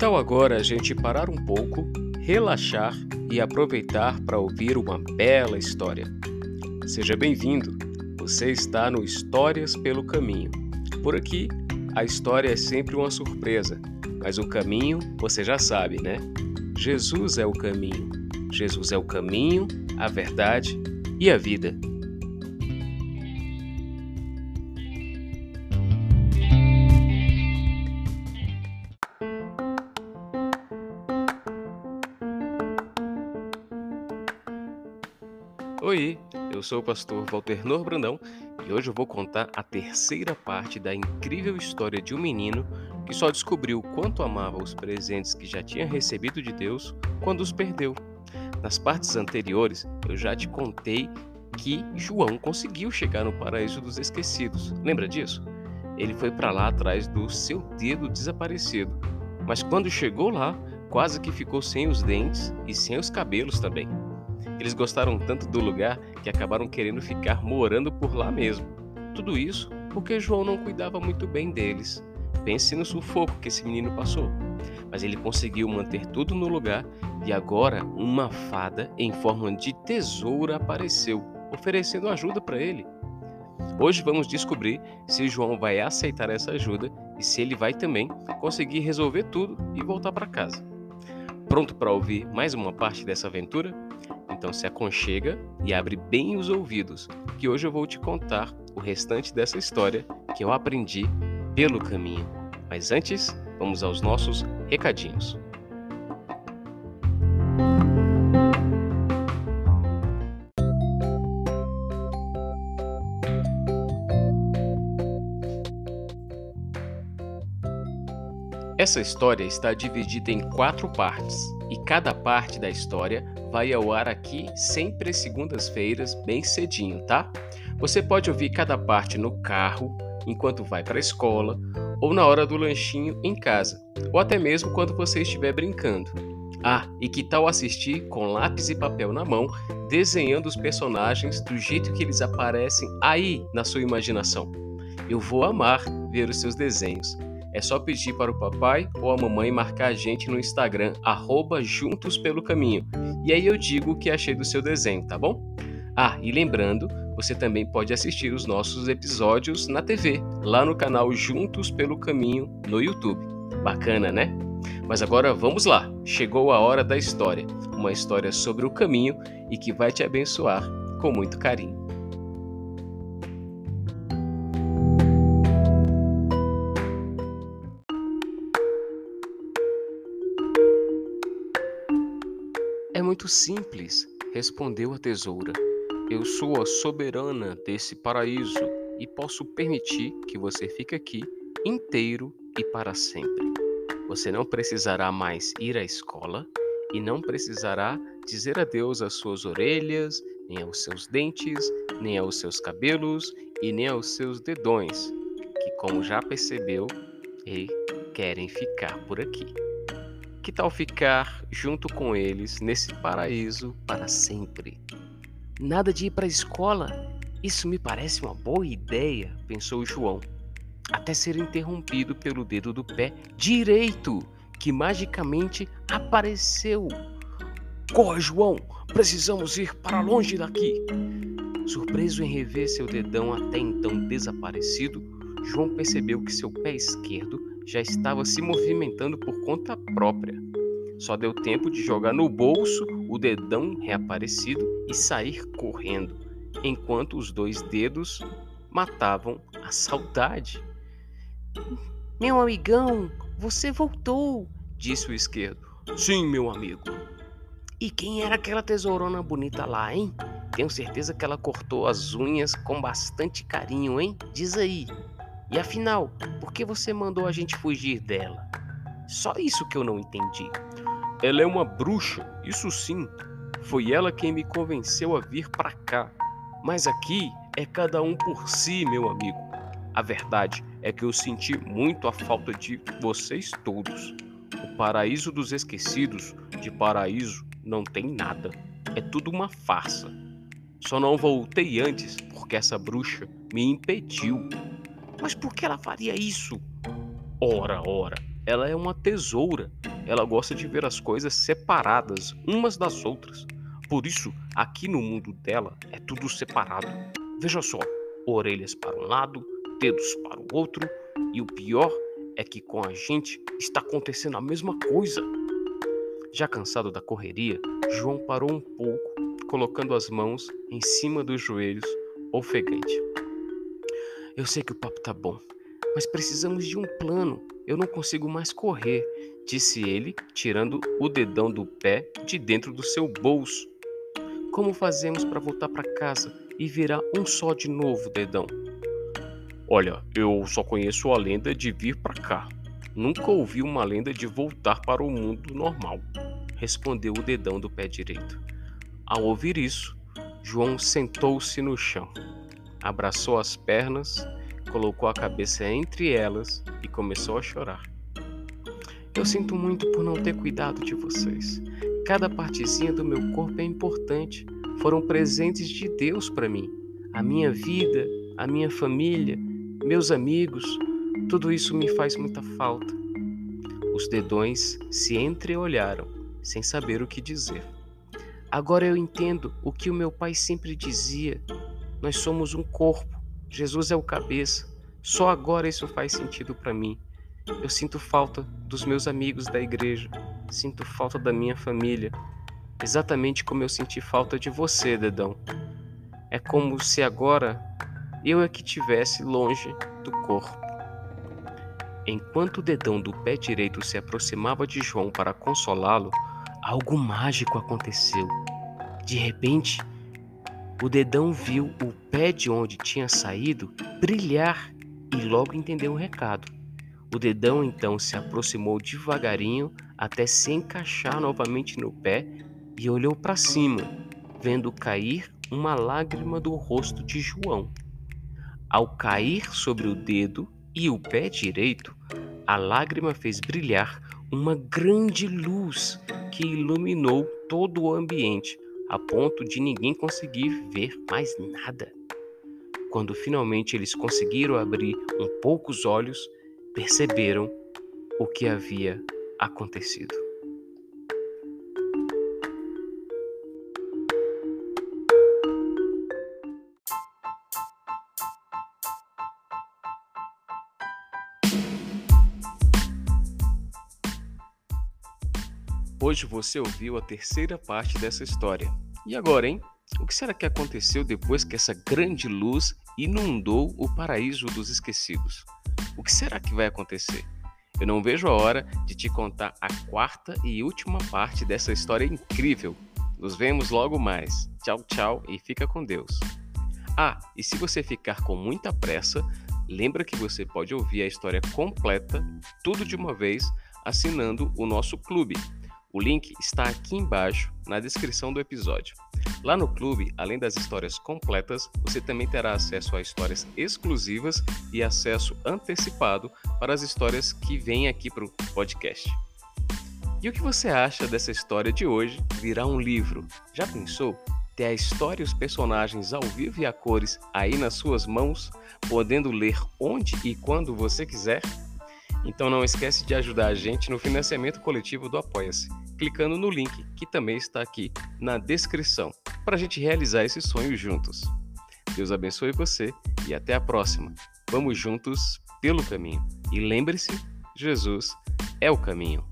tal agora a gente parar um pouco, relaxar e aproveitar para ouvir uma bela história? Seja bem-vindo! Você está no Histórias pelo Caminho. Por aqui, a história é sempre uma surpresa, mas o caminho você já sabe, né? Jesus é o caminho. Jesus é o caminho, a verdade e a vida. Oi, eu sou o pastor Walter Nor Brandão e hoje eu vou contar a terceira parte da incrível história de um menino que só descobriu quanto amava os presentes que já tinha recebido de Deus quando os perdeu. Nas partes anteriores, eu já te contei que João conseguiu chegar no paraíso dos esquecidos. Lembra disso? Ele foi para lá atrás do seu dedo desaparecido, mas quando chegou lá, quase que ficou sem os dentes e sem os cabelos também. Eles gostaram tanto do lugar que acabaram querendo ficar morando por lá mesmo. Tudo isso porque João não cuidava muito bem deles. Pense no sufoco que esse menino passou. Mas ele conseguiu manter tudo no lugar e agora uma fada em forma de tesoura apareceu, oferecendo ajuda para ele. Hoje vamos descobrir se João vai aceitar essa ajuda e se ele vai também conseguir resolver tudo e voltar para casa. Pronto para ouvir mais uma parte dessa aventura? Então se aconchega e abre bem os ouvidos, que hoje eu vou te contar o restante dessa história que eu aprendi pelo caminho. Mas antes, vamos aos nossos recadinhos. Essa história está dividida em quatro partes e cada parte da história vai ao ar aqui sempre segundas-feiras, bem cedinho, tá? Você pode ouvir cada parte no carro, enquanto vai para a escola, ou na hora do lanchinho em casa, ou até mesmo quando você estiver brincando. Ah, e que tal assistir com lápis e papel na mão, desenhando os personagens do jeito que eles aparecem aí na sua imaginação? Eu vou amar ver os seus desenhos. É só pedir para o papai ou a mamãe marcar a gente no Instagram, arroba Juntos Pelo Caminho. E aí eu digo o que achei do seu desenho, tá bom? Ah, e lembrando, você também pode assistir os nossos episódios na TV, lá no canal Juntos Pelo Caminho no YouTube. Bacana, né? Mas agora vamos lá, chegou a hora da história. Uma história sobre o caminho e que vai te abençoar com muito carinho. Muito simples, respondeu a tesoura. Eu sou a soberana desse paraíso e posso permitir que você fique aqui inteiro e para sempre. Você não precisará mais ir à escola e não precisará dizer adeus às suas orelhas, nem aos seus dentes, nem aos seus cabelos e nem aos seus dedões, que, como já percebeu, querem ficar por aqui. Que tal ficar junto com eles nesse paraíso para sempre? Nada de ir para a escola? Isso me parece uma boa ideia, pensou João, até ser interrompido pelo dedo do pé direito, que magicamente apareceu. Corre, João! Precisamos ir para longe daqui! Surpreso em rever seu dedão até então desaparecido, João percebeu que seu pé esquerdo já estava se movimentando por conta própria. Só deu tempo de jogar no bolso o dedão reaparecido e sair correndo, enquanto os dois dedos matavam a saudade. Meu amigão, você voltou, disse o esquerdo. Sim, meu amigo. E quem era aquela tesourona bonita lá, hein? Tenho certeza que ela cortou as unhas com bastante carinho, hein? Diz aí. E afinal, por que você mandou a gente fugir dela? Só isso que eu não entendi. Ela é uma bruxa, isso sim. Foi ela quem me convenceu a vir para cá. Mas aqui é cada um por si, meu amigo. A verdade é que eu senti muito a falta de vocês todos. O paraíso dos esquecidos, de paraíso, não tem nada. É tudo uma farsa. Só não voltei antes porque essa bruxa me impediu. Mas por que ela faria isso? Ora, ora, ela é uma tesoura. Ela gosta de ver as coisas separadas umas das outras. Por isso, aqui no mundo dela é tudo separado. Veja só: orelhas para um lado, dedos para o outro, e o pior é que com a gente está acontecendo a mesma coisa. Já cansado da correria, João parou um pouco, colocando as mãos em cima dos joelhos, ofegante. Eu sei que o papo tá bom, mas precisamos de um plano. Eu não consigo mais correr, disse ele, tirando o dedão do pé de dentro do seu bolso. Como fazemos para voltar para casa e virar um só de novo, dedão? Olha, eu só conheço a lenda de vir para cá. Nunca ouvi uma lenda de voltar para o mundo normal, respondeu o dedão do pé direito. Ao ouvir isso, João sentou-se no chão, abraçou as pernas colocou a cabeça entre elas e começou a chorar. Eu sinto muito por não ter cuidado de vocês. Cada partezinha do meu corpo é importante. Foram presentes de Deus para mim. A minha vida, a minha família, meus amigos, tudo isso me faz muita falta. Os dedões se entreolharam, sem saber o que dizer. Agora eu entendo o que o meu pai sempre dizia: nós somos um corpo Jesus é o cabeça. Só agora isso faz sentido para mim. Eu sinto falta dos meus amigos da igreja, sinto falta da minha família, exatamente como eu senti falta de você, Dedão. É como se agora eu é que estivesse longe do corpo. Enquanto o dedão do pé direito se aproximava de João para consolá-lo, algo mágico aconteceu. De repente, o dedão viu o pé de onde tinha saído brilhar e logo entendeu o recado. O dedão então se aproximou devagarinho até se encaixar novamente no pé e olhou para cima, vendo cair uma lágrima do rosto de João. Ao cair sobre o dedo e o pé direito, a lágrima fez brilhar uma grande luz que iluminou todo o ambiente, a ponto de ninguém conseguir ver mais nada. Quando finalmente eles conseguiram abrir um pouco os olhos, perceberam o que havia acontecido. Hoje você ouviu a terceira parte dessa história. E agora, hein? O que será que aconteceu depois que essa grande luz inundou o paraíso dos esquecidos? O que será que vai acontecer? Eu não vejo a hora de te contar a quarta e última parte dessa história incrível. Nos vemos logo mais. Tchau, tchau e fica com Deus. Ah, e se você ficar com muita pressa, lembra que você pode ouvir a história completa, tudo de uma vez, assinando o nosso clube o link está aqui embaixo na descrição do episódio. Lá no clube, além das histórias completas, você também terá acesso a histórias exclusivas e acesso antecipado para as histórias que vêm aqui para o podcast. E o que você acha dessa história de hoje virar um livro? Já pensou? Ter a história e os personagens ao vivo e a cores aí nas suas mãos, podendo ler onde e quando você quiser? Então não esquece de ajudar a gente no financiamento coletivo do Apoia-se, clicando no link que também está aqui na descrição, para a gente realizar esse sonho juntos. Deus abençoe você e até a próxima. Vamos juntos pelo caminho. E lembre-se, Jesus é o caminho.